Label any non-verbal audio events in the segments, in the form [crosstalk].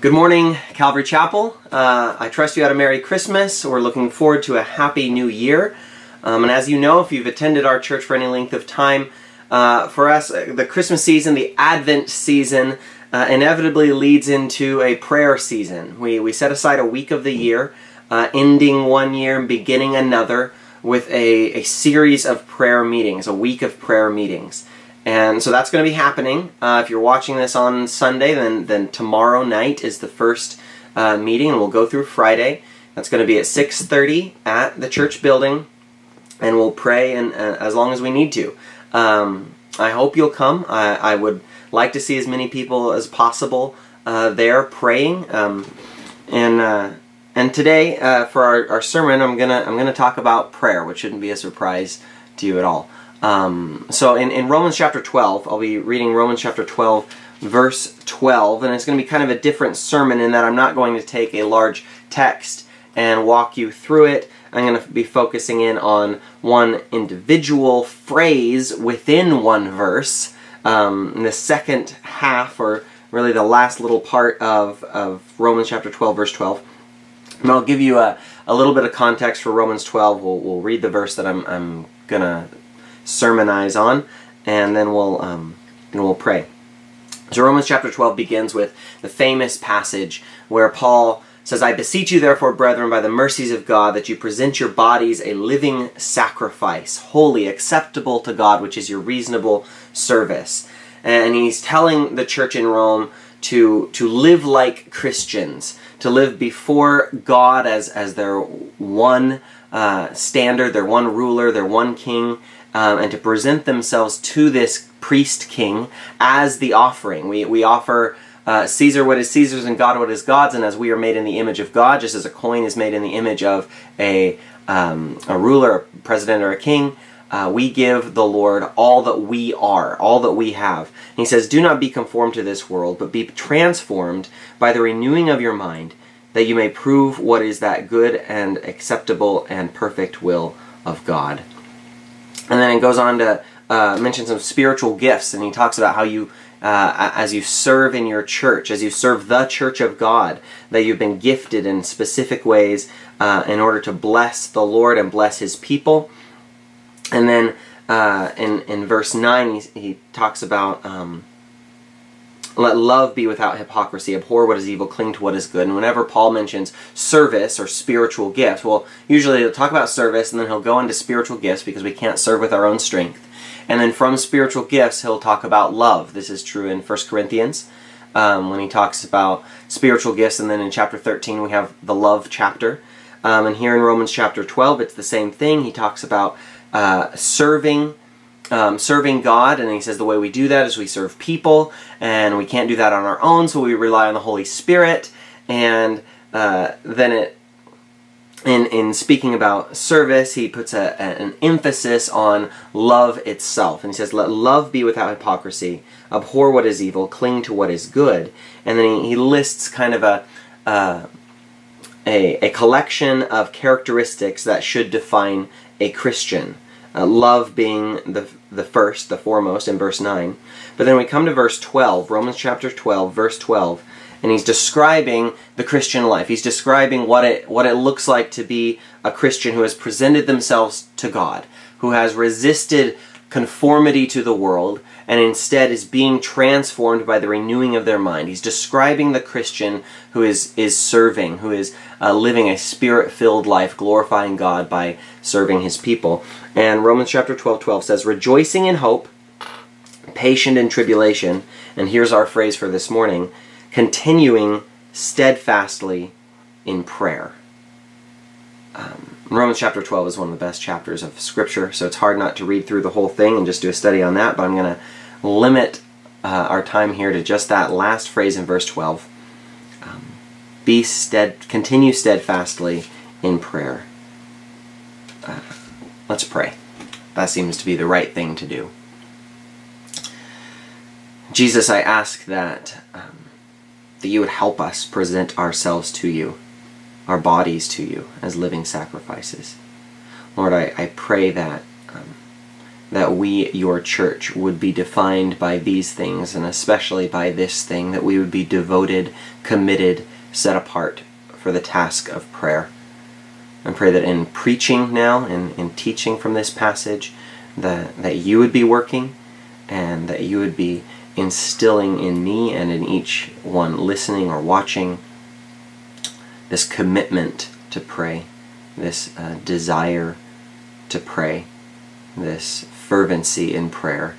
Good morning, Calvary Chapel. Uh, I trust you had a Merry Christmas. We're looking forward to a Happy New Year. Um, and as you know, if you've attended our church for any length of time, uh, for us, uh, the Christmas season, the Advent season, uh, inevitably leads into a prayer season. We, we set aside a week of the year, uh, ending one year and beginning another, with a, a series of prayer meetings, a week of prayer meetings. And so that's going to be happening. Uh, if you're watching this on Sunday, then, then tomorrow night is the first uh, meeting, and we'll go through Friday. That's going to be at 6.30 at the church building, and we'll pray and, uh, as long as we need to. Um, I hope you'll come. I, I, would like to see as many people as possible uh, there praying. Um, and uh, and today uh, for our, our sermon, I'm gonna I'm gonna talk about prayer, which shouldn't be a surprise to you at all. Um, so in, in Romans chapter 12, I'll be reading Romans chapter 12, verse 12, and it's going to be kind of a different sermon in that I'm not going to take a large text and walk you through it. I'm going to be focusing in on one individual phrase within one verse. Um, in the second half, or really the last little part of, of Romans chapter 12, verse 12. And I'll give you a, a little bit of context for Romans 12. We'll, we'll read the verse that I'm, I'm going to sermonize on, and then we'll, um, and we'll pray. So Romans chapter 12 begins with the famous passage where Paul says, I beseech you therefore, brethren, by the mercies of God, that you present your bodies a living sacrifice, holy, acceptable to God, which is your reasonable service. And he's telling the church in Rome to, to live like Christians, to live before God as, as their one uh, standard, their one ruler, their one king, um, and to present themselves to this priest king as the offering. We, we offer uh, Caesar what is Caesar's and God what is God's, and as we are made in the image of God, just as a coin is made in the image of a, um, a ruler, a president, or a king, uh, we give the Lord all that we are, all that we have. And he says, Do not be conformed to this world, but be transformed by the renewing of your mind, that you may prove what is that good and acceptable and perfect will of God. And then it goes on to uh, mention some spiritual gifts, and he talks about how you, uh, as you serve in your church, as you serve the church of God, that you've been gifted in specific ways uh, in order to bless the Lord and bless his people. And then uh, in, in verse 9, he, he talks about. Um, let love be without hypocrisy. Abhor what is evil, cling to what is good. And whenever Paul mentions service or spiritual gifts, well, usually he'll talk about service and then he'll go into spiritual gifts because we can't serve with our own strength. And then from spiritual gifts, he'll talk about love. This is true in 1 Corinthians um, when he talks about spiritual gifts. And then in chapter 13, we have the love chapter. Um, and here in Romans chapter 12, it's the same thing. He talks about uh, serving um, serving God, and he says the way we do that is we serve people, and we can't do that on our own, so we rely on the Holy Spirit. And uh, then it, in in speaking about service, he puts a, an emphasis on love itself, and he says, "Let love be without hypocrisy. Abhor what is evil, cling to what is good." And then he, he lists kind of a uh, a, a collection of characteristics that should define a Christian. Uh, love being the, the first, the foremost, in verse 9. But then we come to verse 12, Romans chapter 12, verse 12, and he's describing the Christian life. He's describing what it, what it looks like to be a Christian who has presented themselves to God, who has resisted conformity to the world, and instead is being transformed by the renewing of their mind. He's describing the Christian who is, is serving, who is uh, living a spirit filled life, glorifying God by serving his people. And Romans chapter 12 12 says, Rejoicing in hope, patient in tribulation, and here's our phrase for this morning continuing steadfastly in prayer. Um, Romans chapter 12 is one of the best chapters of Scripture, so it's hard not to read through the whole thing and just do a study on that, but I'm going to limit uh, our time here to just that last phrase in verse 12. Um, be stead, continue steadfastly in prayer. Uh, let's pray. That seems to be the right thing to do. Jesus, I ask that um, that you would help us present ourselves to you our bodies to you as living sacrifices. Lord, I, I pray that that we, your church, would be defined by these things, and especially by this thing, that we would be devoted, committed, set apart for the task of prayer. And pray that in preaching now and in, in teaching from this passage, that, that you would be working and that you would be instilling in me and in each one listening or watching this commitment to pray, this uh, desire to pray, this fervency in prayer,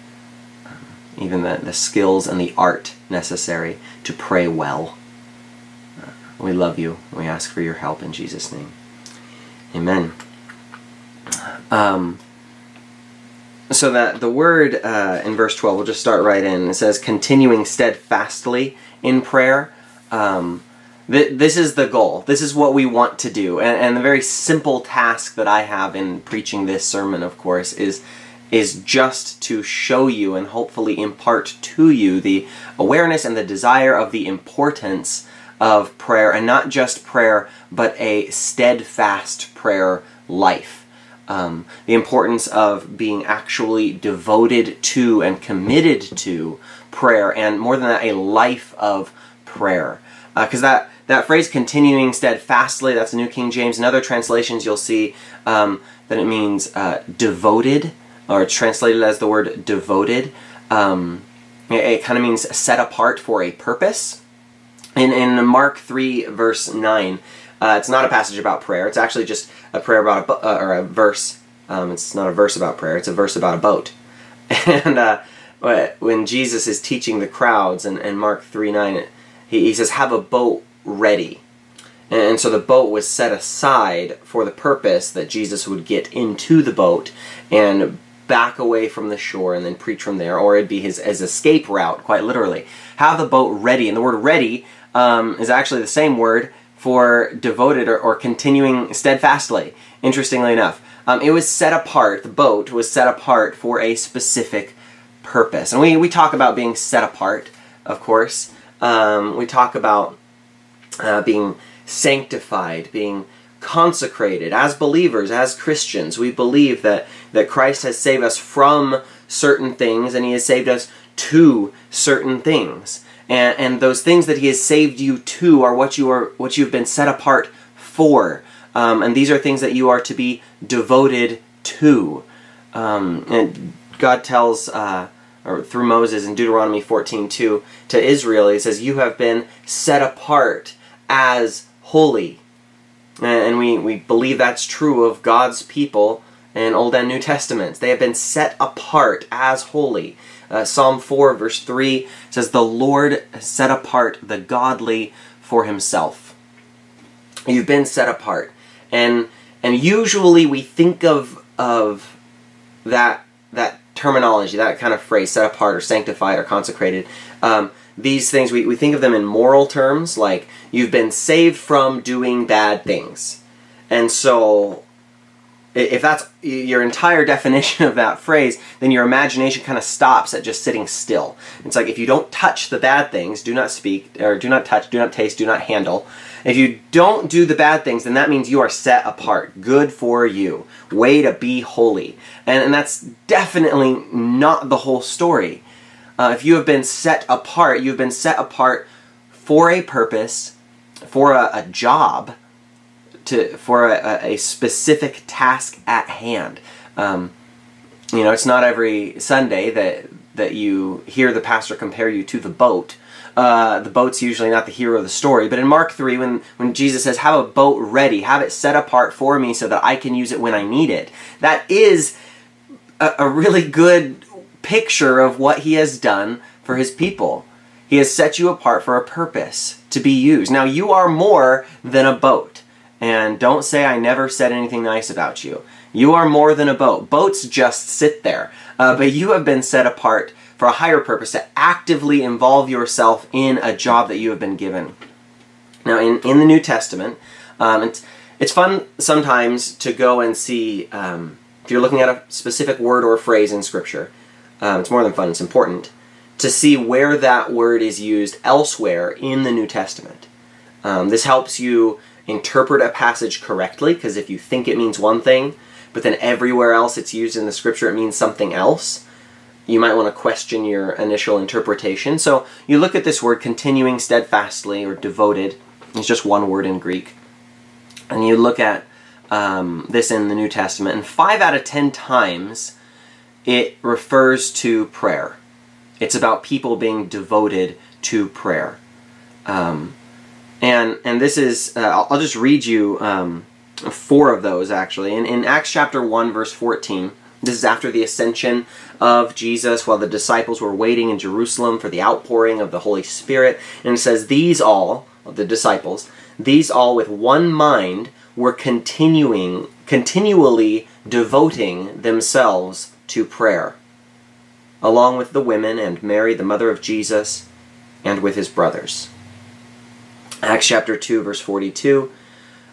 um, even the, the skills and the art necessary to pray well. Uh, we love you. We ask for your help in Jesus' name. Amen. Um, so that the word uh, in verse 12, we'll just start right in. It says, continuing steadfastly in prayer. Um, th- this is the goal. This is what we want to do. And, and the very simple task that I have in preaching this sermon, of course, is is just to show you and hopefully impart to you the awareness and the desire of the importance of prayer, and not just prayer, but a steadfast prayer life um, the importance of being actually devoted to and committed to prayer, and more than that, a life of prayer. Because uh, that that phrase "continuing steadfastly" that's the New King James. In other translations, you'll see um, that it means uh, devoted, or translated as the word devoted. Um, it, it kind of means set apart for a purpose. In in Mark three verse nine, uh, it's not a passage about prayer. It's actually just a prayer about a uh, or a verse. Um, it's not a verse about prayer. It's a verse about a boat. [laughs] And uh, when Jesus is teaching the crowds, and, and Mark three nine, he, he says, "Have a boat ready." And so the boat was set aside for the purpose that Jesus would get into the boat and back away from the shore and then preach from there, or it'd be his, his escape route, quite literally. Have the boat ready. And the word ready um, is actually the same word for devoted or, or continuing steadfastly, interestingly enough. Um, it was set apart, the boat was set apart for a specific purpose. And we, we talk about being set apart, of course. Um, we talk about uh, being sanctified, being consecrated as believers, as Christians. We believe that, that Christ has saved us from certain things and he has saved us to certain things and, and those things that He has saved you to are what you are what you've been set apart for, um, and these are things that you are to be devoted to. Um, and God tells, uh, or through Moses in Deuteronomy 14:2 to Israel, He says, "You have been set apart as holy." And we, we believe that's true of God's people in Old and New Testaments. They have been set apart as holy. Uh, Psalm 4, verse 3 says, The Lord set apart the godly for himself. You've been set apart. And and usually we think of of that that terminology, that kind of phrase, set apart or sanctified or consecrated. Um, these things, we, we think of them in moral terms, like you've been saved from doing bad things. And so if that's your entire [laughs] definition of that phrase, then your imagination kind of stops at just sitting still. It's like if you don't touch the bad things, do not speak, or do not touch, do not taste, do not handle. If you don't do the bad things, then that means you are set apart. Good for you. Way to be holy. And, and that's definitely not the whole story. Uh, if you have been set apart, you've been set apart for a purpose, for a, a job, to for a, a specific task at hand. Um, you know, it's not every Sunday that that you hear the pastor compare you to the boat. Uh, the boat's usually not the hero of the story, but in Mark three, when when Jesus says, "Have a boat ready, have it set apart for me, so that I can use it when I need it," that is a, a really good picture of what He has done for His people. He has set you apart for a purpose to be used. Now you are more than a boat. And don't say I never said anything nice about you. You are more than a boat. Boats just sit there. Uh, but you have been set apart for a higher purpose to actively involve yourself in a job that you have been given. Now, in, in the New Testament, um, it's, it's fun sometimes to go and see, um, if you're looking at a specific word or phrase in Scripture, um, it's more than fun, it's important, to see where that word is used elsewhere in the New Testament. Um, this helps you interpret a passage correctly, because if you think it means one thing, but then everywhere else it's used in the scripture it means something else, you might want to question your initial interpretation. So you look at this word continuing steadfastly or devoted, it's just one word in Greek, and you look at um, this in the New Testament, and five out of ten times it refers to prayer. It's about people being devoted to prayer. Um, and and this is uh, I'll, I'll, just read you um, four of those actually. In, in Acts chapter one verse fourteen, this is after the ascension of Jesus, while the disciples were waiting in Jerusalem for the outpouring of the Holy Spirit, and it says these all the disciples, these all with one mind were continuing continually devoting themselves to prayer, along with the women and Mary, the mother of Jesus, and with his brothers. Acts chapter 2, verse 42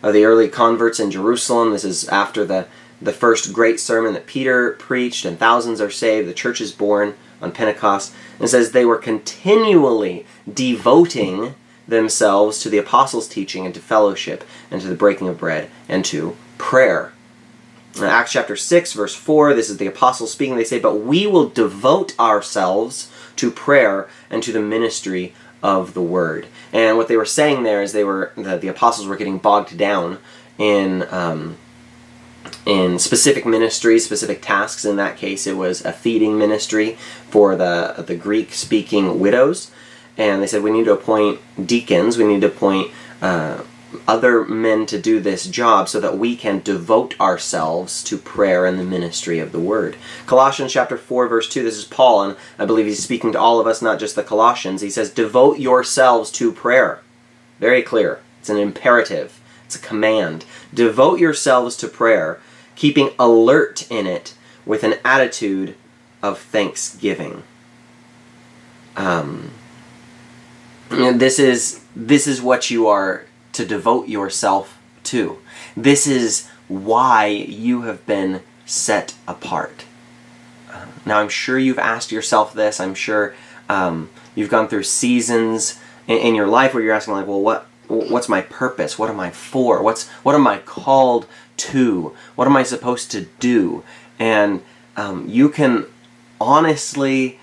of the early converts in Jerusalem. This is after the, the first great sermon that Peter preached, and thousands are saved. The church is born on Pentecost. And says they were continually devoting themselves to the apostles' teaching and to fellowship and to the breaking of bread and to prayer. In Acts chapter 6, verse 4, this is the apostles speaking. They say, But we will devote ourselves to prayer and to the ministry of the word. And what they were saying there is they were the, the apostles were getting bogged down in um, in specific ministries, specific tasks. In that case, it was a feeding ministry for the the Greek speaking widows, and they said we need to appoint deacons. We need to appoint uh, other men to do this job so that we can devote ourselves to prayer and the ministry of the word. Colossians chapter 4 verse 2 this is Paul and I believe he's speaking to all of us not just the Colossians. He says devote yourselves to prayer. Very clear. It's an imperative. It's a command. Devote yourselves to prayer, keeping alert in it with an attitude of thanksgiving. Um, this is this is what you are to devote yourself to. This is why you have been set apart. Now, I'm sure you've asked yourself this. I'm sure um, you've gone through seasons in, in, your life where you're asking, like, well, what, what's my purpose? What am I for? What's, what am I called to? What am I supposed to do? And um, you can honestly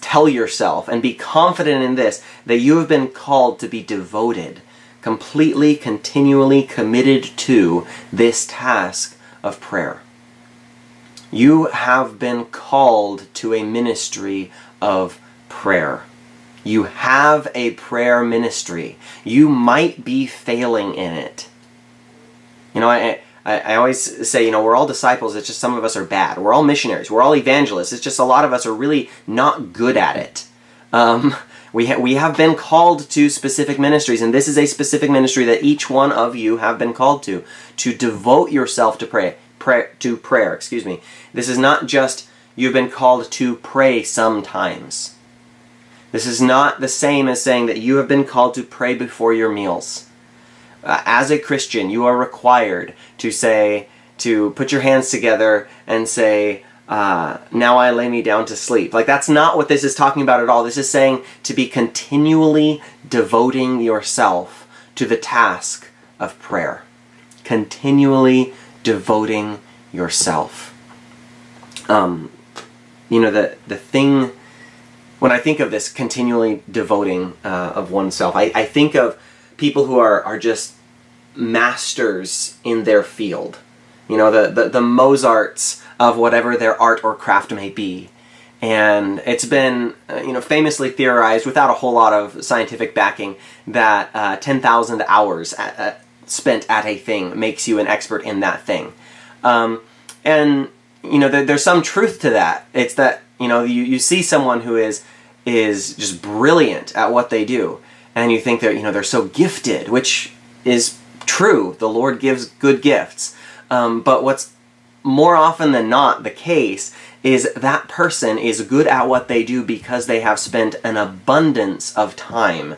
tell yourself and be confident in this that you have been called to be devoted completely, continually committed to this task of prayer. You have been called to a ministry of prayer. You have a prayer ministry. You might be failing in it. You know, I, I, I, always say, you know, we're all disciples, it's just some of us are bad. We're all missionaries, we're all evangelists, it's just a lot of us are really not good at it. Um, we, ha- we have been called to specific ministries, and this is a specific ministry that each one of you have been called to, to devote yourself to pray, pray to prayer, excuse me. This is not just you've been called to pray sometimes. This is not the same as saying that you have been called to pray before your meals. Uh, as a Christian, you are required to say, to put your hands together and say, uh, now I lay me down to sleep. Like, that's not what this is talking about at all. This is saying to be continually devoting yourself to the task of prayer. Continually devoting yourself. Um, you know, the, the thing, when I think of this continually devoting uh, of oneself, I, I think of people who are, are just masters in their field. You know, the, the, the Mozarts of whatever their art or craft may be. And it's been, uh, you know, famously theorized without a whole lot of scientific backing that uh, 10,000 hours at, at, spent at a thing makes you an expert in that thing. Um, and, you know, there, there's some truth to that. It's that, you know, you, you see someone who is, is just brilliant at what they do, and you think they're, you know, they're so gifted, which is true. The Lord gives good gifts. Um, but what's more often than not the case is that person is good at what they do because they have spent an abundance of time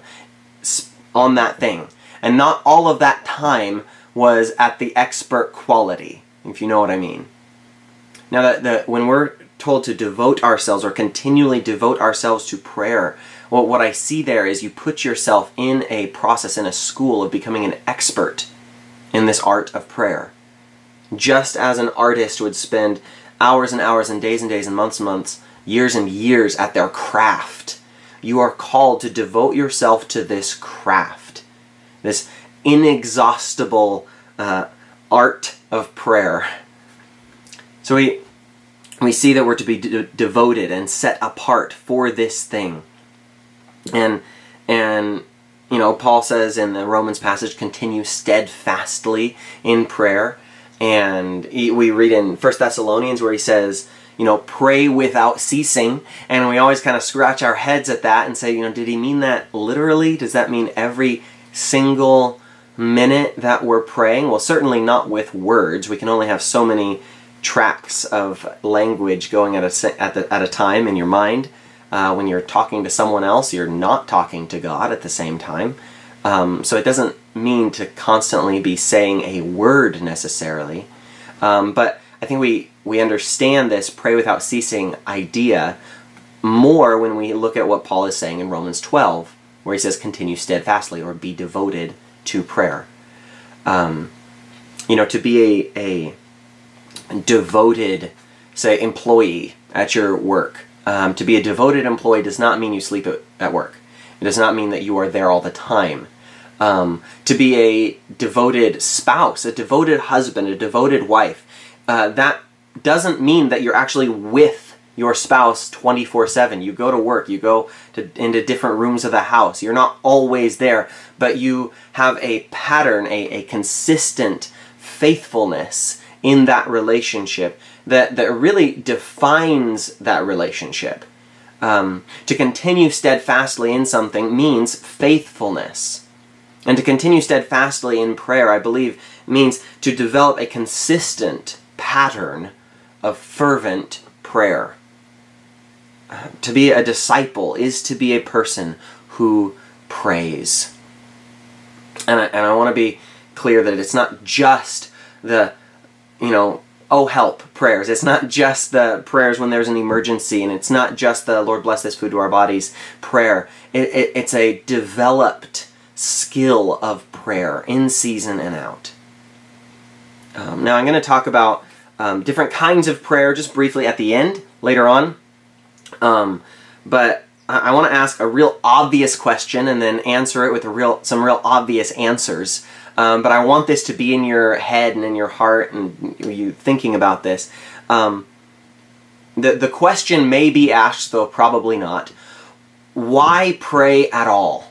on that thing. And not all of that time was at the expert quality, if you know what I mean. Now, that the, when we're told to devote ourselves or continually devote ourselves to prayer, well, what I see there is you put yourself in a process, in a school of becoming an expert in this art of prayer Just as an artist would spend hours and hours and days and days and months and months, years and years at their craft, you are called to devote yourself to this craft, this inexhaustible uh, art of prayer. So we we see that we're to be de- devoted and set apart for this thing. And and you know, Paul says in the Romans passage, continue steadfastly in prayer. And he, we read in First Thessalonians where he says, you know, pray without ceasing. And we always kind of scratch our heads at that and say, you know, did he mean that literally? Does that mean every single minute that we're praying? Well, certainly not with words. We can only have so many tracks of language going at a, at, the, at a time in your mind. Uh, when you're talking to someone else, you're not talking to God at the same time. Um, so it doesn't mean to constantly be saying a word necessarily. Um, but I think we, we understand this pray without ceasing idea more when we look at what Paul is saying in Romans 12, where he says, continue steadfastly or be devoted to prayer. Um, you know, to be a, a devoted, say, employee at your work um, to be a devoted employee does not mean you sleep at, at, work. It does not mean that you are there all the time. Um, to be a devoted spouse, a devoted husband, a devoted wife, uh, that doesn't mean that you're actually with your spouse 24-7 you go to work you go to into different rooms of the house you're not always there but you have a pattern a, a consistent faithfulness in that relationship that, that really defines that relationship. Um, to continue steadfastly in something means faithfulness. And to continue steadfastly in prayer, I believe, means to develop a consistent pattern of fervent prayer. To be a disciple is to be a person who prays. And I, and I want to be clear that it's not just the, you know, oh help prayers. It's not just the prayers when there's an emergency, and it's not just the Lord bless this food to our bodies prayer. It, it, it's a developed skill of prayer in season and out. Um, now I'm going to talk about um, different kinds of prayer just briefly at the end later on. Um, but I, I want to ask a real obvious question and then answer it with a real some real obvious answers. Um, but I want this to be in your head and in your heart and you thinking about this. Um, the, the question may be asked, though probably not, why pray at all?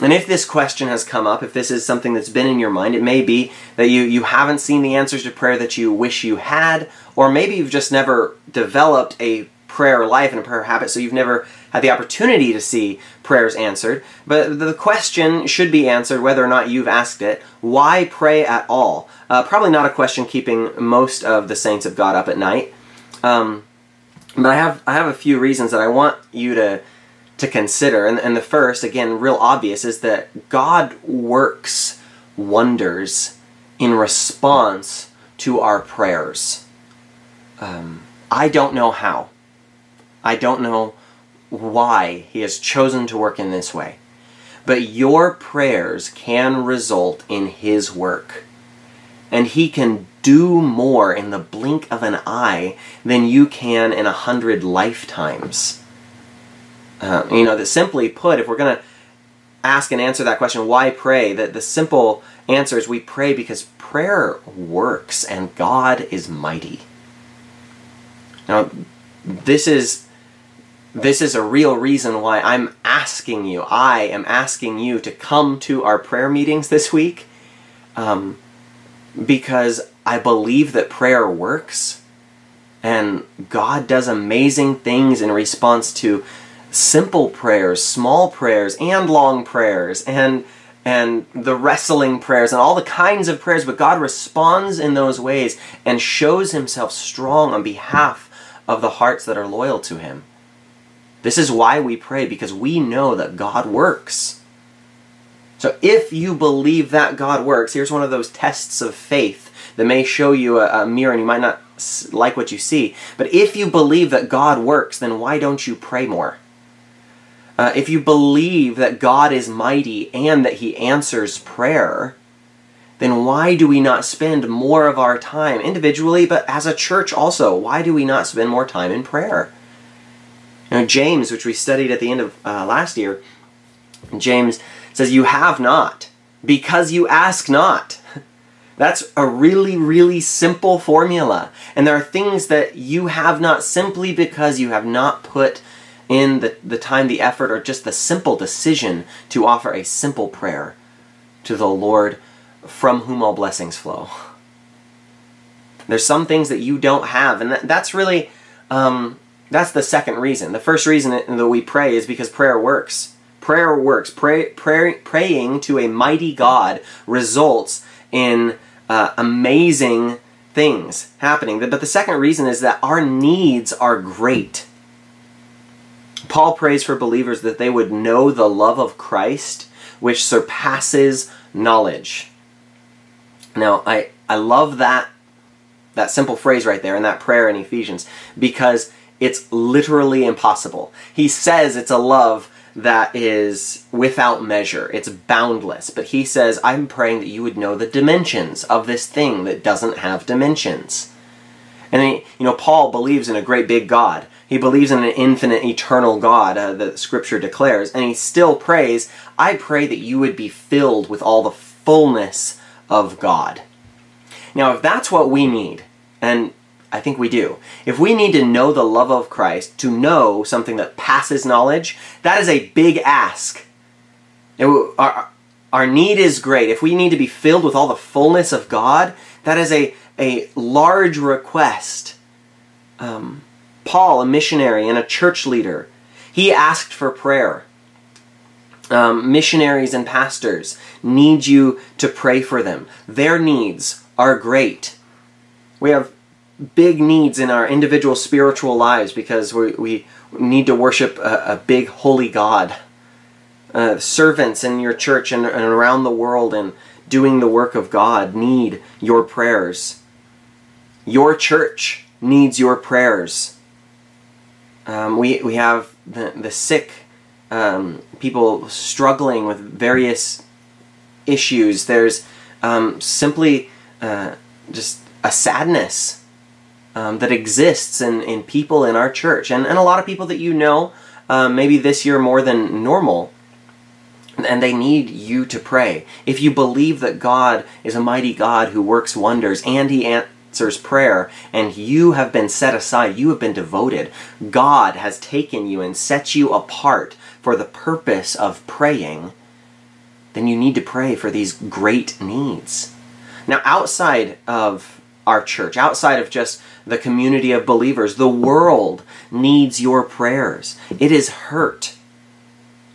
And if this question has come up, if this is something that's been in your mind, it may be that you, you haven't seen the answers to prayer that you wish you had, or maybe you've just never developed a prayer life and a prayer habit, so you've never had the opportunity to see prayers answered. But the question should be answered whether or not you've asked it. Why pray at all? Uh, probably not a question keeping most of the saints of God up at night. Um, but I have I have a few reasons that I want you to to consider. And, and the first, again, real obvious, is that God works wonders in response to our prayers. Um, I don't know how. I don't know why He has chosen to work in this way. But your prayers can result in His work. And He can do more in the blink of an eye than you can in a hundred lifetimes. Uh, you know, that simply put, if we're going to ask and answer that question, why pray? That the simple answer is we pray because prayer works and God is mighty. Now, this is this is a real reason why I'm asking you, I am asking you to come to our prayer meetings this week um, because I believe that prayer works and God does amazing things in response to simple prayers, small prayers, and long prayers, and and the wrestling prayers and all the kinds of prayers, but God responds in those ways and shows himself strong on behalf of the hearts that are loyal to him. This is why we pray, because we know that God works. So if you believe that God works, here's one of those tests of faith that may show you a, a mirror and you might not like what you see. But if you believe that God works, then why don't you pray more? Uh, if you believe that God is mighty and that He answers prayer, then why do we not spend more of our time individually, but as a church also? Why do we not spend more time in prayer? Know, James, which we studied at the end of uh, last year, James says, You have not, because you ask not. [laughs] That's a really, really simple formula. And there are things that you have not simply because you have not put in the, the time, the effort, or just the simple decision to offer a simple prayer to the Lord from whom all blessings flow. There's some things that you don't have, and that, that's really um, that's the second reason. The first reason that we pray is because prayer works. Prayer works. Pray, pray, praying to a mighty God results in uh, amazing things happening. But the second reason is that our needs are great. Paul prays for believers that they would know the love of Christ, which surpasses knowledge. Now, I, I love that, that simple phrase right there in that prayer in Ephesians because it's literally impossible. He says it's a love that is without measure, it's boundless. But he says, I'm praying that you would know the dimensions of this thing that doesn't have dimensions. And he, you know, Paul believes in a great big God. He believes in an infinite, eternal God uh, that Scripture declares, and he still prays, I pray that you would be filled with all the fullness of God. Now, if that's what we need, and I think we do, if we need to know the love of Christ, to know something that passes knowledge, that is a big ask. It, our, our need is great. If we need to be filled with all the fullness of God, that is a, a large request. Um, Paul, a missionary and a church leader, he asked for prayer um, missionaries and pastors need you to pray for them. Their needs are great. We have big needs in our individual spiritual lives because we, we need to worship a, a big holy God. Uh, servants in your church and, and around the world and doing the work of God need your prayers. Your church needs your prayers. Um, we, we have the, the sick um, people struggling with various issues. There's um, simply uh, just a sadness um, that exists in, in people in our church, and, and a lot of people that you know, um, maybe this year more than normal. And they need you to pray. If you believe that God is a mighty God who works wonders and He answers prayer, and you have been set aside, you have been devoted, God has taken you and set you apart for the purpose of praying, then you need to pray for these great needs. Now, outside of our church, outside of just the community of believers, the world needs your prayers. It is hurt.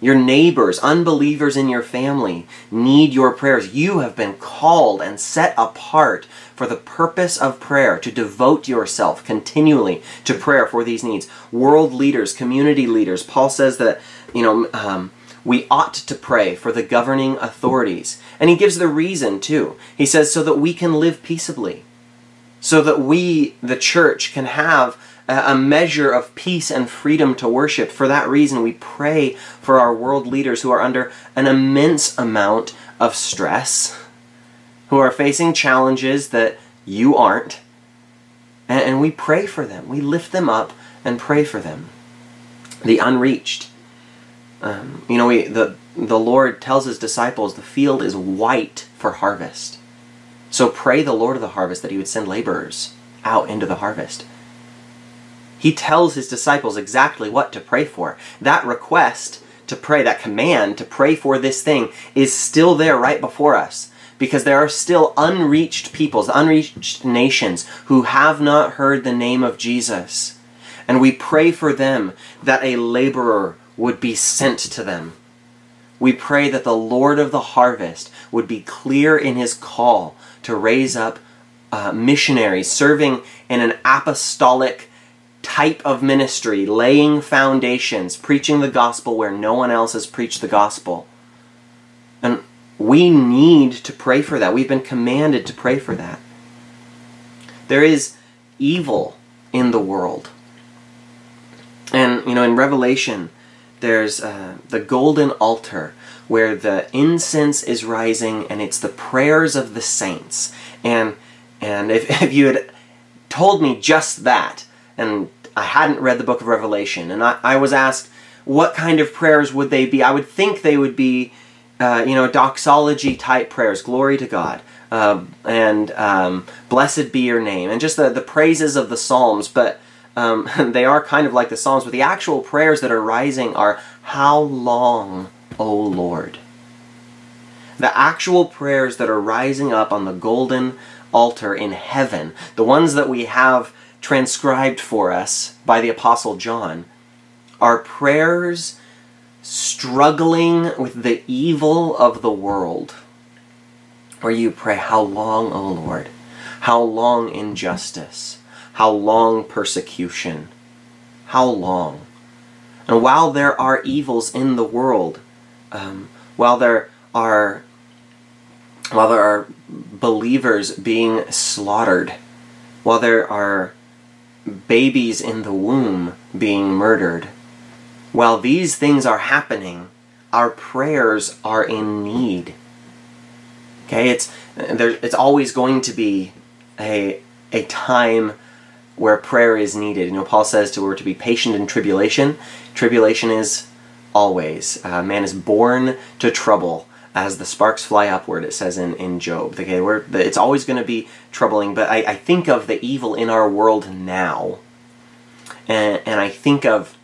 Your neighbors, unbelievers in your family need your prayers. You have been called and set apart for the purpose of prayer, to devote yourself continually to prayer for these needs. World leaders, community leaders, Paul says that you know, um, we ought to pray for the governing authorities. And he gives the reason too. He says, so that we can live peaceably, so that we, the church, can have a measure of peace and freedom to worship. For that reason, we pray for our world leaders who are under an immense amount of stress, who are facing challenges that you aren't. And we pray for them. We lift them up and pray for them. The unreached, um, you know, we, the, the Lord tells his disciples the field is white for harvest. So pray the Lord of the harvest that he would send laborers out into the harvest. He tells his disciples exactly what to pray for. That request to pray, that command to pray for this thing, is still there right before us. Because there are still unreached peoples, unreached nations who have not heard the name of Jesus. And we pray for them that a laborer would be sent to them. We pray that the Lord of the harvest would be clear in his call to raise up uh, missionaries serving in an apostolic type of ministry, laying foundations, preaching the gospel where no one else has preached the gospel. And we need to pray for that. We've been commanded to pray for that. There is evil in the world. And, you know, in Revelation, there's uh, the golden altar where the incense is rising and it's the prayers of the saints. And and if, [laughs] if you had told me just that, and I hadn't read the book of Revelation, and I, I was asked what kind of prayers would they be, I would think they would be, uh, you know, doxology type prayers, glory to God, uh, and um, blessed be your name, and just the, the praises of the Psalms, but um, [laughs] they are kind of like the Psalms, but the actual prayers that are rising are, How long, O Lord? The actual prayers that are rising up on the golden altar in heaven, the ones that we have transcribed for us by the Apostle John, are prayers struggling with the evil of the world. Where you pray, How long, O Lord? How long injustice? How long persecution? How long? And while there are evils in the world, um, while there are while there are believers being slaughtered, while there are babies in the womb being murdered, while these things are happening, our prayers are in need. Okay, it's there, it's always going to be a a time where prayer is needed. You know, Paul says to we're to be patient in tribulation. Tribulation is always. Uh, man is born to trouble as the sparks fly upward, it says in, in Job. Okay, we're, it's always going to be troubling, but I, I think of the evil in our world now. And, and I think of,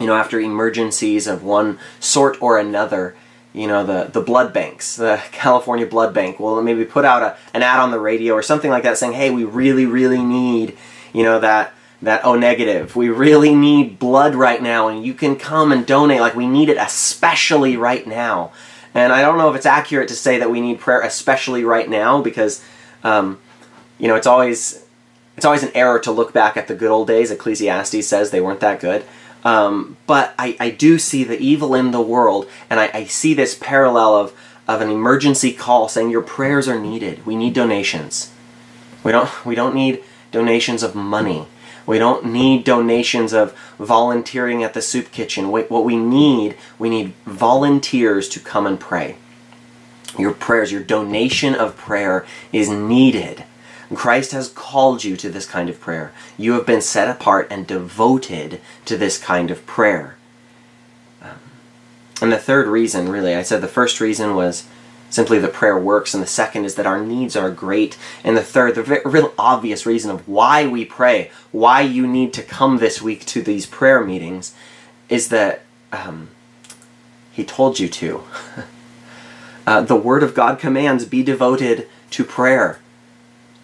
you know, after emergencies of one sort or another, you know, the, the blood banks, the [laughs] California Blood Bank will maybe put out a, an ad on the radio or something like that saying, hey, we really, really need, you know, that that O negative. We really need blood right now, and you can come and donate. Like, we need it especially right now. And I don't know if it's accurate to say that we need prayer especially right now because, um, you know, it's always it's always an error to look back at the good old days. Ecclesiastes says they weren't that good. Um, but I, I do see the evil in the world, and I, I see this parallel of, of an emergency call saying your prayers are needed. We need donations. We don't we don't need donations of money. We don't need donations of volunteering at the soup kitchen. What we need, we need volunteers to come and pray. Your prayers, your donation of prayer is needed. Christ has called you to this kind of prayer. You have been set apart and devoted to this kind of prayer. Um, and the third reason, really, I said the first reason was simply the prayer works, and the second is that our needs are great, and the third, the real obvious reason of why we pray, why you need to come this week to these prayer meetings, is that um, He told you to. [laughs] uh, the Word of God commands be devoted to prayer.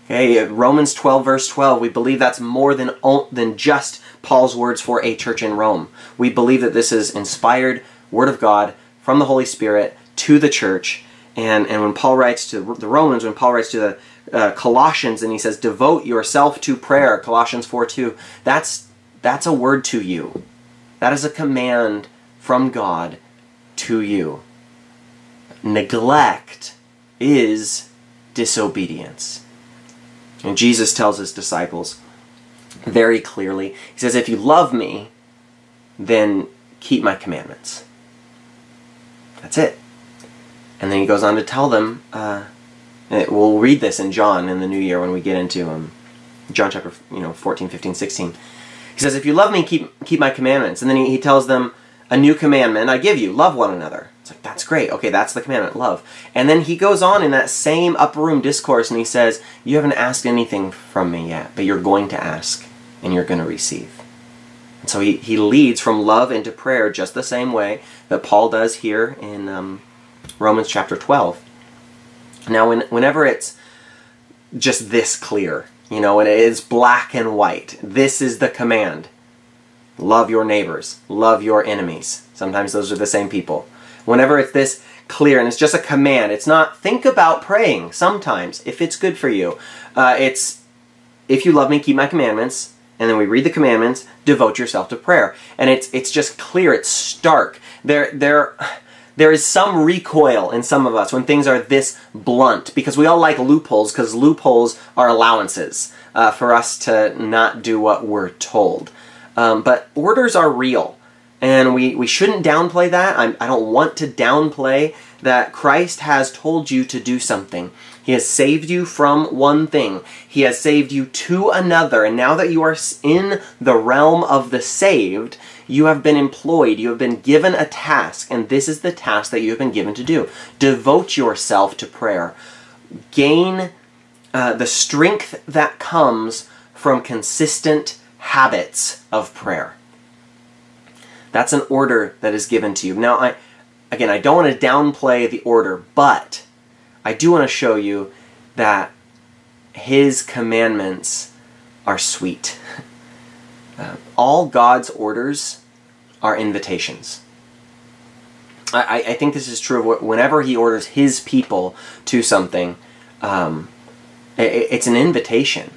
Okay, Romans 12, verse 12, we believe that's more than, than just Paul's words for a church in Rome. We believe that this is inspired Word of God from the Holy Spirit to the church and, and when Paul writes to the Romans, when Paul writes to the uh, Colossians and he says, devote yourself to prayer, Colossians 4 2, that's, that's a word to you. That is a command from God to you. Neglect is disobedience. And Jesus tells his disciples very clearly, he says, if you love me, then keep my commandments. That's it. And then he goes on to tell them, uh, we'll read this in John in the new year when we get into um, John chapter you know 14, 15, 16. He says, if you love me, keep, keep my commandments. And then he, he tells them, a new commandment I give you, love one another. It's like, that's great. Okay, that's the commandment, love. And then he goes on in that same upper room discourse and he says, you haven't asked anything from me yet, but you're going to ask and you're going to receive. And so he, he leads from love into prayer just the same way that Paul does here in um, Romans chapter 12. Now, when, whenever it's just this clear, you know, and it is black and white, this is the command. Love your neighbors, love your enemies. Sometimes those are the same people. Whenever it's this clear and it's just a command, it's not think about praying sometimes if it's good for you. Uh, it's if you love me, keep my commandments. And then we read the commandments, devote yourself to prayer. And it's it's just clear, it's stark. There there there is some recoil in some of us when things are this blunt because we all like loopholes because loopholes are allowances uh, for us to not do what we're told. Um, but orders are real. And we, we shouldn't downplay that. I'm, I don't want to downplay that Christ has told you to do something. He has saved you from one thing. He has saved you to another. And now that you are in the realm of the saved, you have been employed. You have been given a task. And this is the task that you have been given to do. Devote yourself to prayer. Gain uh, the strength that comes from consistent habits of prayer. That's an order that is given to you. Now, I, again, I don't want to downplay the order, but I do want to show you that His commandments are sweet. [laughs] Uh, all God's orders are invitations. I, I, think this is true of whenever He orders His people to something, um, it, it's an invitation.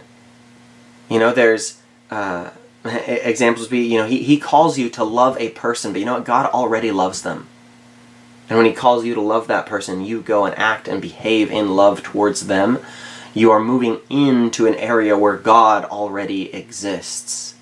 You know, there's. Uh, examples be, you know, he, he calls you to love a person, but you know what? God already loves them. And when he calls you to love that person, you go and act and behave in love towards them. You are moving into an area where God already exists.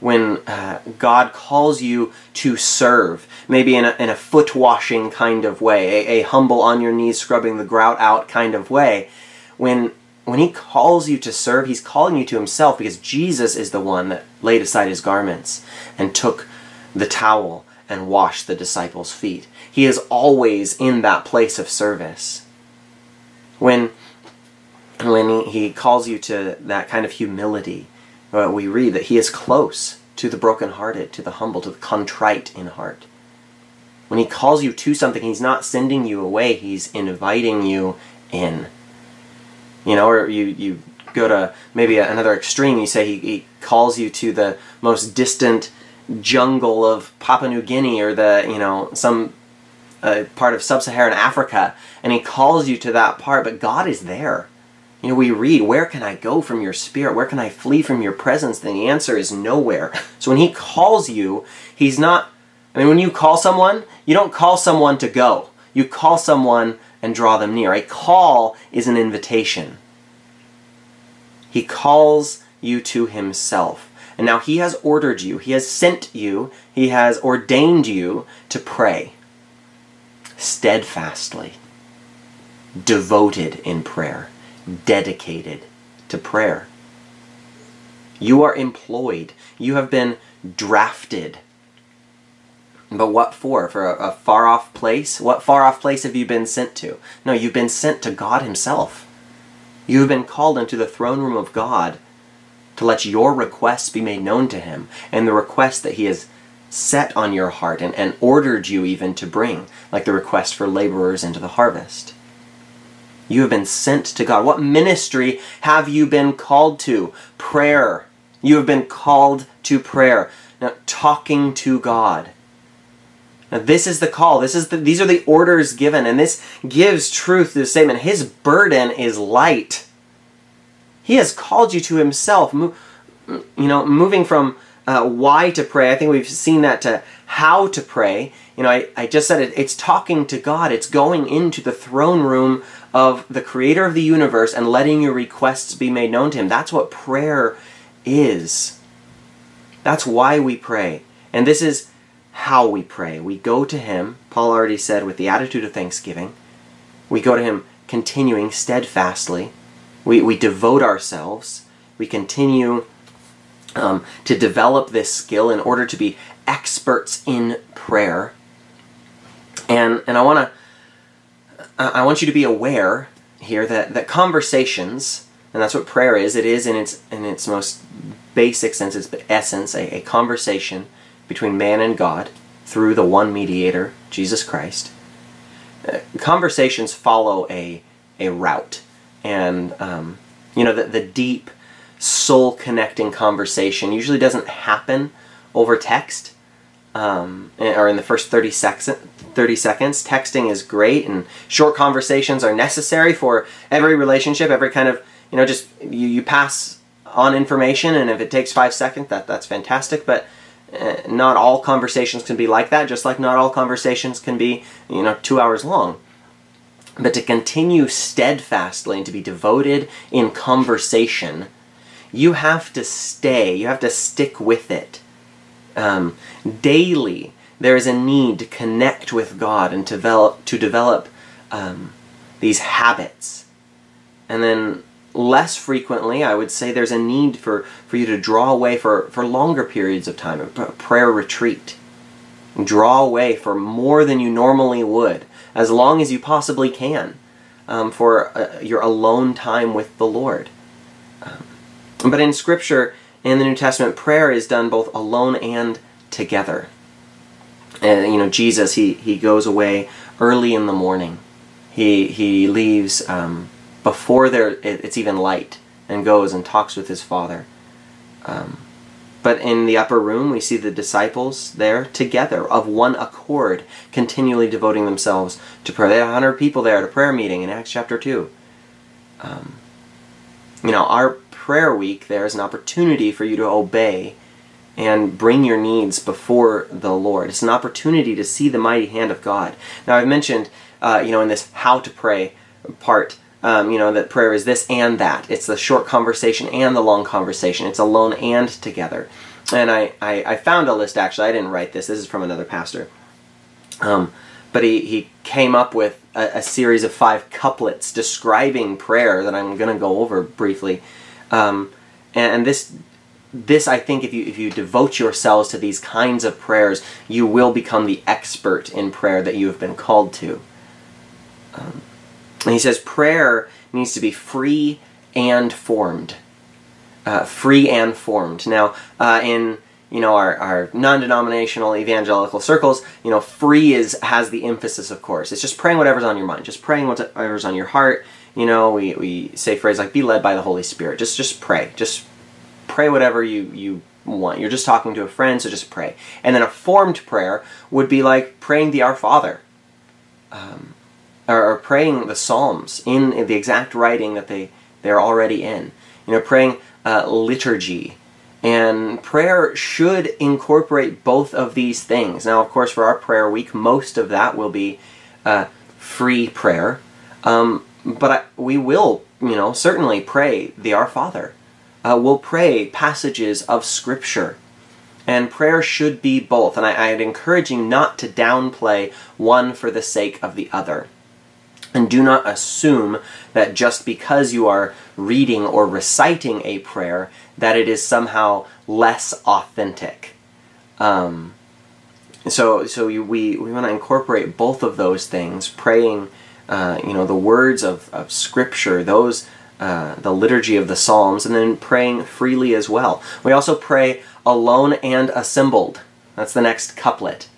When, uh, God calls you to serve, maybe in a, in a foot washing kind of way, a, a humble on your knees scrubbing the grout out kind of way, when when he calls you to serve, he's calling you to himself because Jesus is the one that laid aside his garments and took the towel and washed the disciples' feet. He is always in that place of service. When when he calls you to that kind of humility, uh, we read that he is close to the brokenhearted, to the humble, to the contrite in heart. When he calls you to something, he's not sending you away, he's inviting you in. You know, or you, you go to maybe another extreme, you say he, he calls you to the most distant jungle of Papua New Guinea or the, you know, some uh, part of sub-Saharan Africa, and he calls you to that part, but God is there. You know, we read, Where can I go from your spirit? Where can I flee from your presence? And the answer is nowhere. So when he calls you, he's not, I mean, when you call someone, you don't call someone to go. You call someone and draw them near. A call is an invitation. He calls you to himself. And now he has ordered you, he has sent you, he has ordained you to pray steadfastly, devoted in prayer, dedicated to prayer. You are employed. You have been drafted but what for? For a, a far off place? What far off place have you been sent to? No, you've been sent to God Himself. You have been called into the throne room of God to let your requests be made known to Him, and the requests that He has set on your heart and, and ordered you even to bring, like the request for laborers into the harvest. You have been sent to God. What ministry have you been called to? Prayer. You have been called to prayer. Now, talking to God. Now, this is the call. This is the, these are the orders given, and this gives truth to the statement. His burden is light. He has called you to Himself. Mo- you know, moving from uh, why to pray. I think we've seen that to how to pray. You know, I, I just said it. It's talking to God. It's going into the throne room of the Creator of the universe and letting your requests be made known to Him. That's what prayer is. That's why we pray. And this is how we pray. We go to Him, Paul already said, with the attitude of thanksgiving. We go to Him continuing steadfastly. We, we devote ourselves. We continue um, to develop this skill in order to be experts in prayer. And, and I want to I want you to be aware here that, that conversations, and that's what prayer is, it is in its in its most basic sense, its essence, a, a conversation between man and God through the one mediator, Jesus Christ. Uh, conversations follow a, a route. And, um, you know, the, the deep, soul connecting conversation usually doesn't happen over text um, or in the first 30, sec- 30 seconds. Texting is great, and short conversations are necessary for every relationship, every kind of, you know, just you, you pass on information, and if it takes five seconds, that, that's fantastic. But uh, not all conversations can be like that, just like not all conversations can be, you know, two hours long. But to continue steadfastly and to be devoted in conversation, you have to stay, you have to stick with it. Um, daily, there is a need to connect with God and to develop, to develop um, these habits. And then less frequently, I would say there's a need for, for you to draw away for, for longer periods of time, a prayer retreat. Draw away for more than you normally would, as long as you possibly can, um, for uh, your alone time with the Lord. Um, but in Scripture, in the New Testament, prayer is done both alone and together. And you know, Jesus, he, he goes away early in the morning. He, he leaves um, before there it's even light and goes and talks with his father. Um, but in the upper room, we see the disciples there together, of one accord, continually devoting themselves to prayer. They had 100 people there at a prayer meeting in Acts chapter 2. Um, you know, our prayer week there is an opportunity for you to obey and bring your needs before the Lord. It's an opportunity to see the mighty hand of God. Now, I've mentioned, uh, you know, in this how to pray part, um, you know, that prayer is this and that. It's the short conversation and the long conversation. It's alone and together. And I, I, I found a list, actually. I didn't write this. This is from another pastor. Um, but he, he came up with a, a, series of five couplets describing prayer that I'm going to go over briefly. Um, and, and this this I think if you if you devote yourselves to these kinds of prayers, you will become the expert in prayer that you have been called to. Um, and he says prayer needs to be free and formed. Uh, free and formed. Now, uh, in you know our, our non-denominational evangelical circles, you know, free is has the emphasis, of course. It's just praying whatever's on your mind, just praying whatever's on your heart. You know, we, we say phrase like "be led by the Holy Spirit." Just just pray. Just pray whatever you you want. You're just talking to a friend, so just pray. And then a formed prayer would be like praying the Our Father. Um, or, praying the Psalms in, in, the exact writing that they, they're already in. You know, praying uh, liturgy. And prayer should incorporate both of these things. Now, of course, for our prayer week, most of that will be uh, free prayer. Um, but I, we will, you know, certainly pray the Our Father. Uh, we'll pray passages of Scripture. And prayer should be both. And I, I'd encourage you not to downplay one for the sake of the other. And do not assume that just because you are reading or reciting a prayer, that it is somehow less authentic. Um, so, so we, we want to incorporate both of those things, praying, uh, you know, the words of, of Scripture, those, uh, the liturgy of the Psalms, and then praying freely as well. We also pray alone and assembled. That's the next couplet.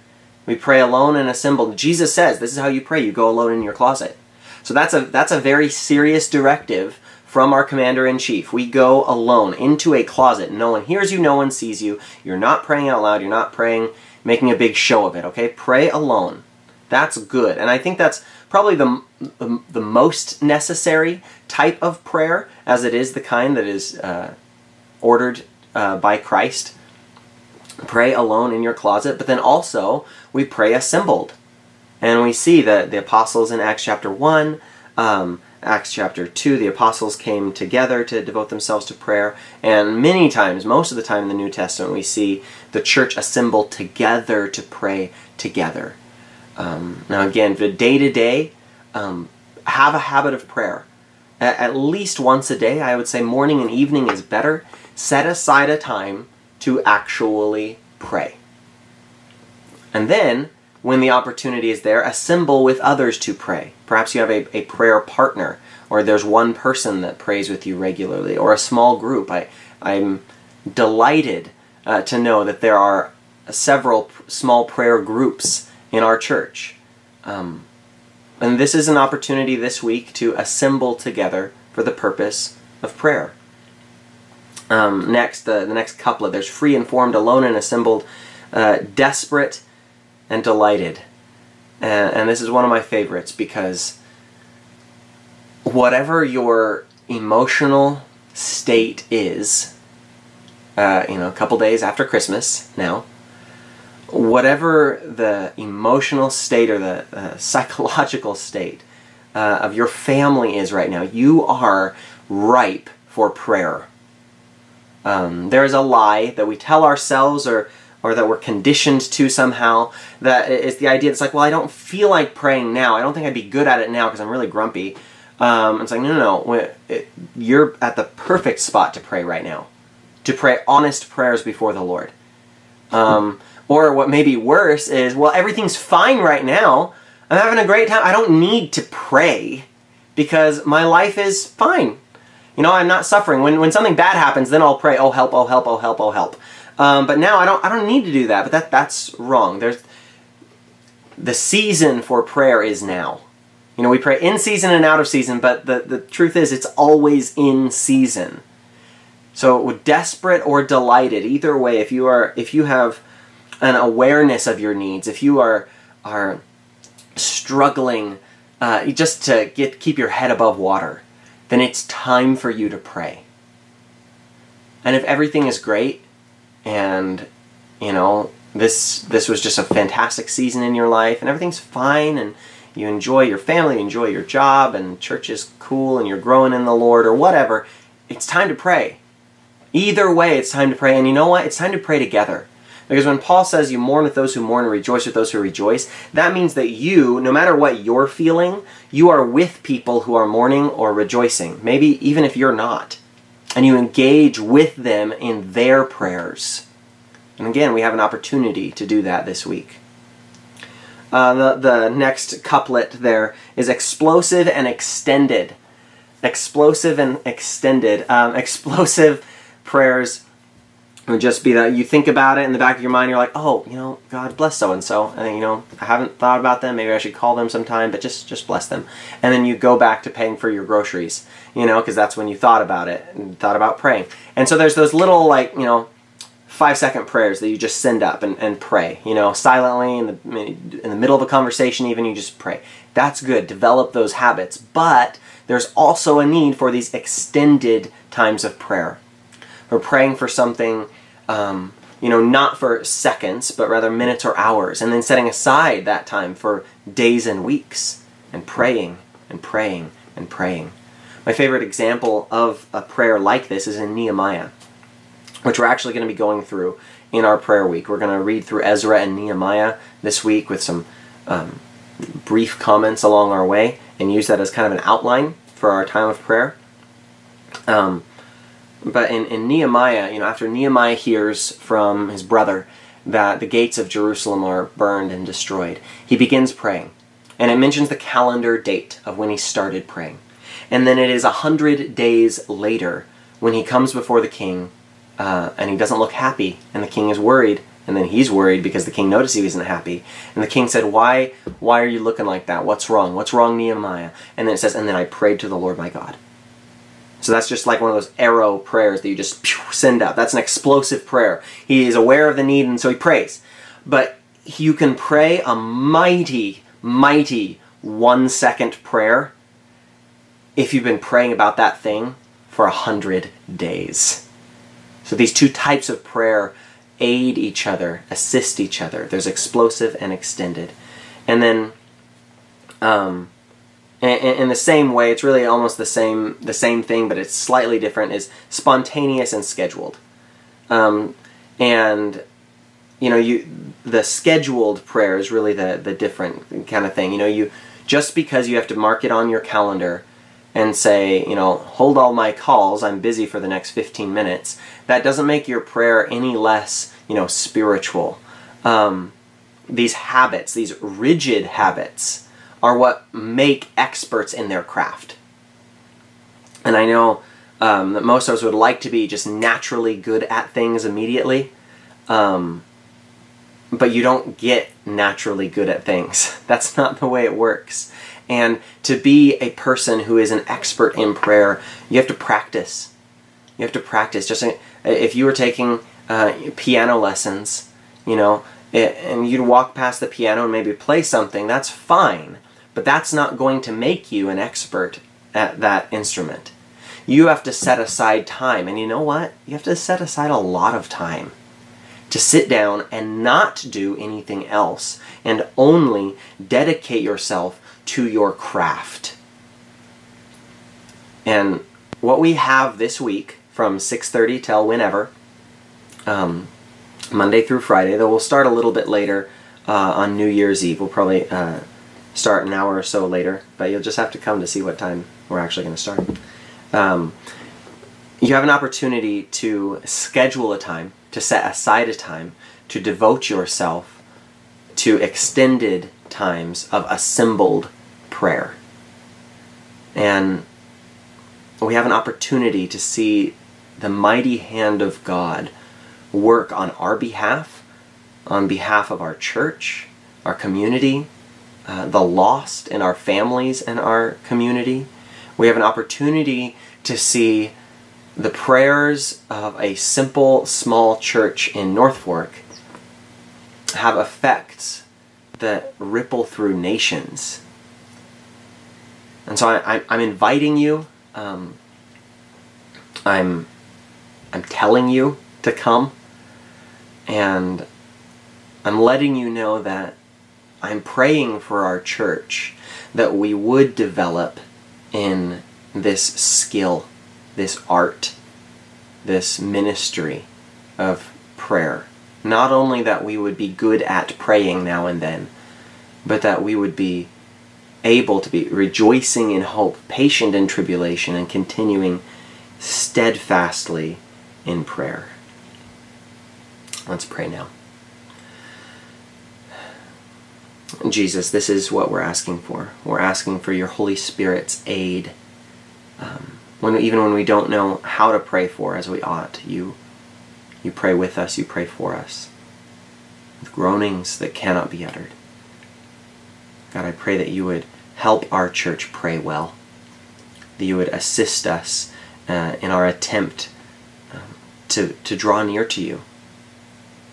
We pray alone and assembled. Jesus says this is how you pray. You go alone in your closet. So that's a that's a very serious directive from our commander in chief. We go alone into a closet. No one hears you, no one sees you. You're not praying out loud, you're not praying making a big show of it, okay? Pray alone. That's good. And I think that's probably the, the, the most necessary type of prayer, as it is the kind that is uh, ordered uh, by Christ. Pray alone in your closet, but then also we pray assembled. And we see that the apostles in Acts chapter 1, um, Acts chapter 2, the apostles came together to devote themselves to prayer. And many times, most of the time in the New Testament, we see the church assemble together to pray together. Um, now, again, the day to day, have a habit of prayer. At, at least once a day, I would say morning and evening is better. Set aside a time to actually pray. And then, when the opportunity is there, assemble with others to pray. Perhaps you have a, a prayer partner, or there's one person that prays with you regularly, or a small group. I, I'm delighted uh, to know that there are several small prayer groups in our church. Um, and this is an opportunity this week to assemble together for the purpose of prayer. Um, next, uh, the next couplet there's free, informed, alone, and assembled, uh, desperate, and delighted. And, and this is one of my favorites because whatever your emotional state is, uh, you know, a couple days after Christmas now, whatever the emotional state or the uh, psychological state uh, of your family is right now, you are ripe for prayer. Um, there is a lie that we tell ourselves or or that we're conditioned to somehow. That is the idea. It's like, well, I don't feel like praying now. I don't think I'd be good at it now because I'm really grumpy. Um, it's like, no, no, no. It, you're at the perfect spot to pray right now. To pray honest prayers before the Lord. Um, or what may be worse is, well, everything's fine right now. I'm having a great time. I don't need to pray because my life is fine. You know, I'm not suffering. When, when something bad happens, then I'll pray, oh help, oh help, oh help, oh help. Um, but now I don't I don't need to do that. But that that's wrong. There's the season for prayer is now. You know, we pray in season and out of season, but the, the truth is it's always in season. So desperate or delighted, either way, if you are if you have an awareness of your needs, if you are are struggling uh, just to get keep your head above water, then it's time for you to pray. And if everything is great, and you know this this was just a fantastic season in your life, and everything's fine, and you enjoy your family, you enjoy your job, and church is cool, and you're growing in the Lord, or whatever, it's time to pray. Either way, it's time to pray, and you know what? It's time to pray together. Because when Paul says you mourn with those who mourn and rejoice with those who rejoice, that means that you, no matter what you're feeling, you are with people who are mourning or rejoicing. Maybe even if you're not. And you engage with them in their prayers. And again, we have an opportunity to do that this week. Uh, the, the next couplet there is explosive and extended. Explosive and extended. Um, [laughs] explosive prayers would just be that you think about it in the back of your mind, you're like, oh, you know, God bless so and so, and you know, I haven't thought about them. Maybe I should call them sometime, but just just bless them. And then you go back to paying for your groceries, you know, because that's when you thought about it and thought about praying. And so there's those little like you know, five second prayers that you just send up and, and pray, you know, silently in the in the middle of a conversation. Even you just pray. That's good. Develop those habits, but there's also a need for these extended times of prayer or praying for something, um, you know, not for seconds, but rather minutes or hours, and then setting aside that time for days and weeks, and praying and praying and praying. My favorite example of a prayer like this is in Nehemiah, which we're actually going to be going through in our prayer week. We're going to read through Ezra and Nehemiah this week with some um, brief comments along our way and use that as kind of an outline for our time of prayer. Um, but in, in Nehemiah, you know, after Nehemiah hears from his brother that the gates of Jerusalem are burned and destroyed, he begins praying. And it mentions the calendar date of when he started praying. And then it is a hundred days later when he comes before the king uh, and he doesn't look happy, and the king is worried, and then he's worried because the king noticed he wasn't happy. And the king said, Why why are you looking like that? What's wrong? What's wrong, Nehemiah? And then it says, And then I prayed to the Lord my God. So that's just like one of those arrow prayers that you just send out. That's an explosive prayer. He is aware of the need and so he prays. But you can pray a mighty, mighty one second prayer if you've been praying about that thing for a hundred days. So these two types of prayer aid each other, assist each other. There's explosive and extended. And then um, in the same way, it's really almost the same the same thing, but it's slightly different. Is spontaneous and scheduled, um, and you know you the scheduled prayer is really the the different kind of thing. You know, you just because you have to mark it on your calendar and say, you know, hold all my calls, I'm busy for the next 15 minutes, that doesn't make your prayer any less, you know, spiritual. Um, these habits, these rigid habits, are what make experts in their craft. And I know um, that most of us would like to be just naturally good at things immediately, um, but you don't get naturally good at things. [laughs] That's not the way it works. And to be a person who is an expert in prayer, you have to practice. You have to practice. Just if you were taking uh, piano lessons, you know, and you'd walk past the piano and maybe play something, that's fine. But that's not going to make you an expert at that instrument. You have to set aside time. And you know what? You have to set aside a lot of time to sit down and not do anything else and only dedicate yourself to your craft. And what we have this week from 6.30 till whenever, um, Monday through Friday, though we'll start a little bit later uh, on New Year's Eve. We'll probably uh, start an hour or so later, but you'll just have to come to see what time we're actually going to start. Um, you have an opportunity to schedule a time, to set aside a time, to devote yourself to extended times of assembled prayer. And we have an opportunity to see the mighty hand of God work on our behalf, on behalf of our church, our community, uh, the lost in our families and our community. We have an opportunity to see the prayers of a simple, small church in North Fork have effects that ripple through nations. And so I, am inviting you, um, I'm, I'm telling you to come, and I'm letting you know that I'm praying for our church that we would develop in this skill, this art, this ministry of prayer. Not only that we would be good at praying now and then, but that we would be able to be rejoicing in hope, patient in tribulation, and continuing steadfastly in prayer. Let's pray now. Jesus, this is what we're asking for. We're asking for your Holy Spirit's aid. Um, when even when we don't know how to pray for as we ought, you you pray with us, you pray for us. With groanings that cannot be uttered. God, I pray that you would help our church pray well. That you would assist us uh, in our attempt um, to, to draw near to you,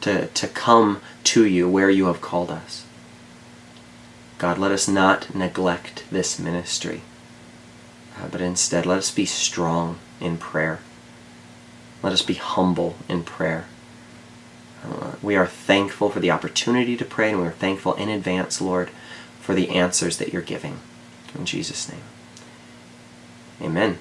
to, to come to you where you have called us. God, let us not neglect this ministry, uh, but instead let us be strong in prayer. Let us be humble in prayer. Uh, we are thankful for the opportunity to pray, and we are thankful in advance, Lord, for the answers that you're giving. In Jesus' name. Amen.